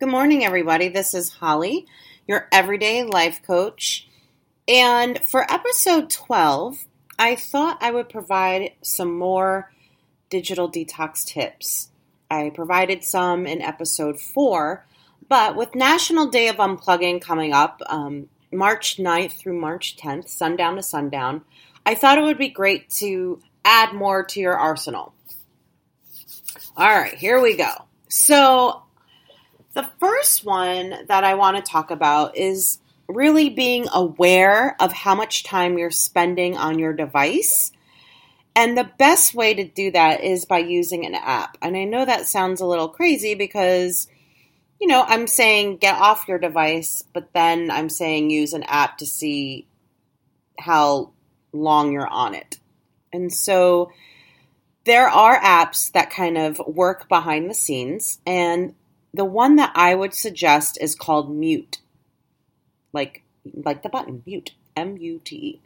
Good morning, everybody. This is Holly, your everyday life coach. And for episode 12, I thought I would provide some more digital detox tips. I provided some in episode 4, but with National Day of Unplugging coming up, um, March 9th through March 10th, sundown to sundown, I thought it would be great to add more to your arsenal. All right, here we go. So, the first one that I want to talk about is really being aware of how much time you're spending on your device. And the best way to do that is by using an app. And I know that sounds a little crazy because, you know, I'm saying get off your device, but then I'm saying use an app to see how long you're on it. And so there are apps that kind of work behind the scenes. And the one that I would suggest is called Mute. Like like the button, mute, M U T E.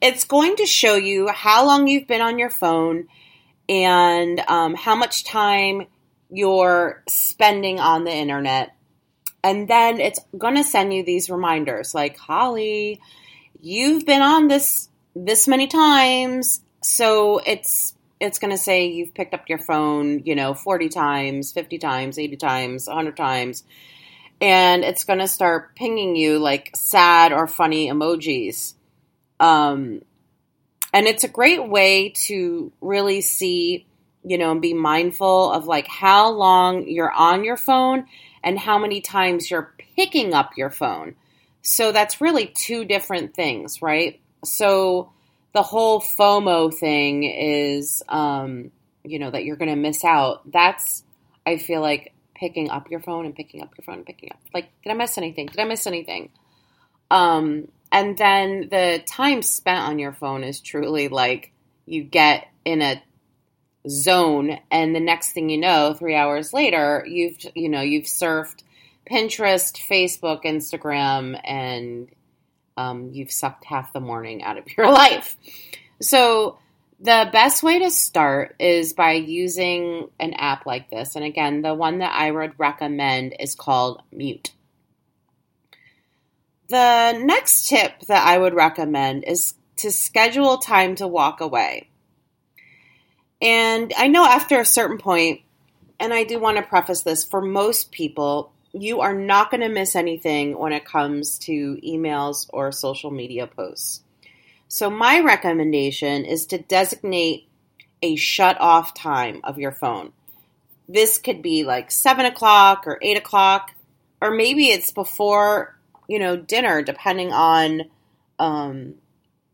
It's going to show you how long you've been on your phone and um, how much time you're spending on the internet. And then it's going to send you these reminders like, Holly, you've been on this this many times. So it's it's going to say you've picked up your phone, you know, 40 times, 50 times, 80 times, 100 times. And it's going to start pinging you like sad or funny emojis. Um, and it's a great way to really see, you know, and be mindful of like how long you're on your phone and how many times you're picking up your phone. So that's really two different things, right? So, the whole FOMO thing is, um, you know, that you're going to miss out. That's, I feel like, picking up your phone and picking up your phone and picking up. Like, did I miss anything? Did I miss anything? Um, and then the time spent on your phone is truly like you get in a zone, and the next thing you know, three hours later, you've you know you've surfed Pinterest, Facebook, Instagram, and um, you've sucked half the morning out of your life. So, the best way to start is by using an app like this. And again, the one that I would recommend is called Mute. The next tip that I would recommend is to schedule time to walk away. And I know after a certain point, and I do want to preface this for most people, you are not going to miss anything when it comes to emails or social media posts. So, my recommendation is to designate a shut off time of your phone. This could be like seven o'clock or eight o'clock, or maybe it's before, you know, dinner, depending on um,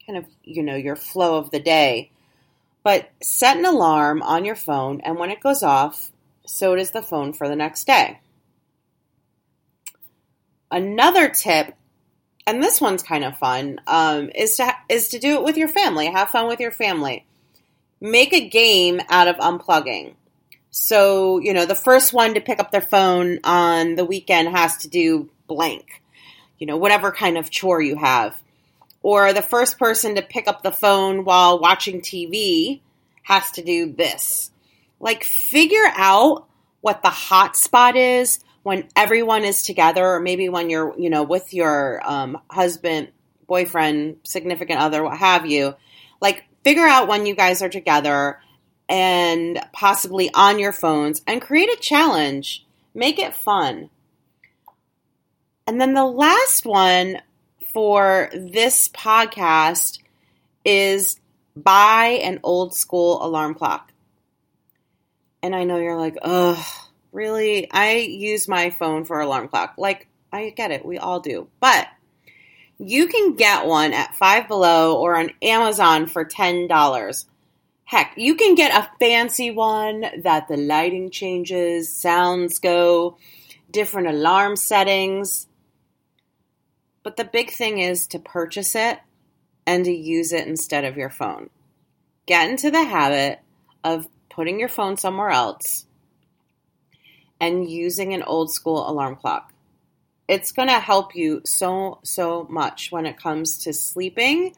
kind of, you know, your flow of the day. But set an alarm on your phone, and when it goes off, so does the phone for the next day. Another tip, and this one's kind of fun, um, is to is to do it with your family. Have fun with your family. Make a game out of unplugging. So you know, the first one to pick up their phone on the weekend has to do blank. You know, whatever kind of chore you have. Or the first person to pick up the phone while watching TV has to do this. Like, figure out what the hot spot is when everyone is together, or maybe when you're, you know, with your um, husband, boyfriend, significant other, what have you, like figure out when you guys are together and possibly on your phones and create a challenge. Make it fun. And then the last one for this podcast is buy an old school alarm clock. And I know you're like, ugh, really, I use my phone for alarm clock. Like, I get it, we all do. But you can get one at Five Below or on Amazon for $10. Heck, you can get a fancy one that the lighting changes, sounds go, different alarm settings. But the big thing is to purchase it and to use it instead of your phone. Get into the habit of putting your phone somewhere else and using an old school alarm clock. It's going to help you so, so much when it comes to sleeping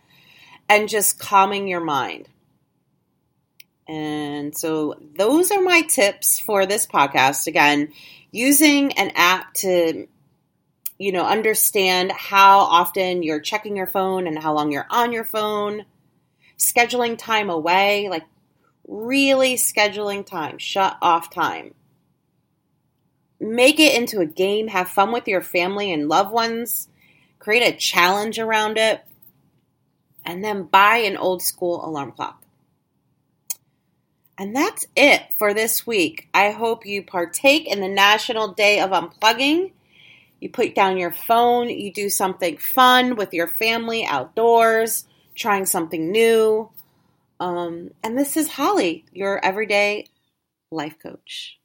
and just calming your mind. And so those are my tips for this podcast. Again, using an app to you know, understand how often you're checking your phone and how long you're on your phone, scheduling time away, like really scheduling time, shut off time. Make it into a game, have fun with your family and loved ones, create a challenge around it, and then buy an old school alarm clock. And that's it for this week. I hope you partake in the National Day of Unplugging you put down your phone, you do something fun with your family outdoors, trying something new. Um, and this is Holly, your everyday life coach.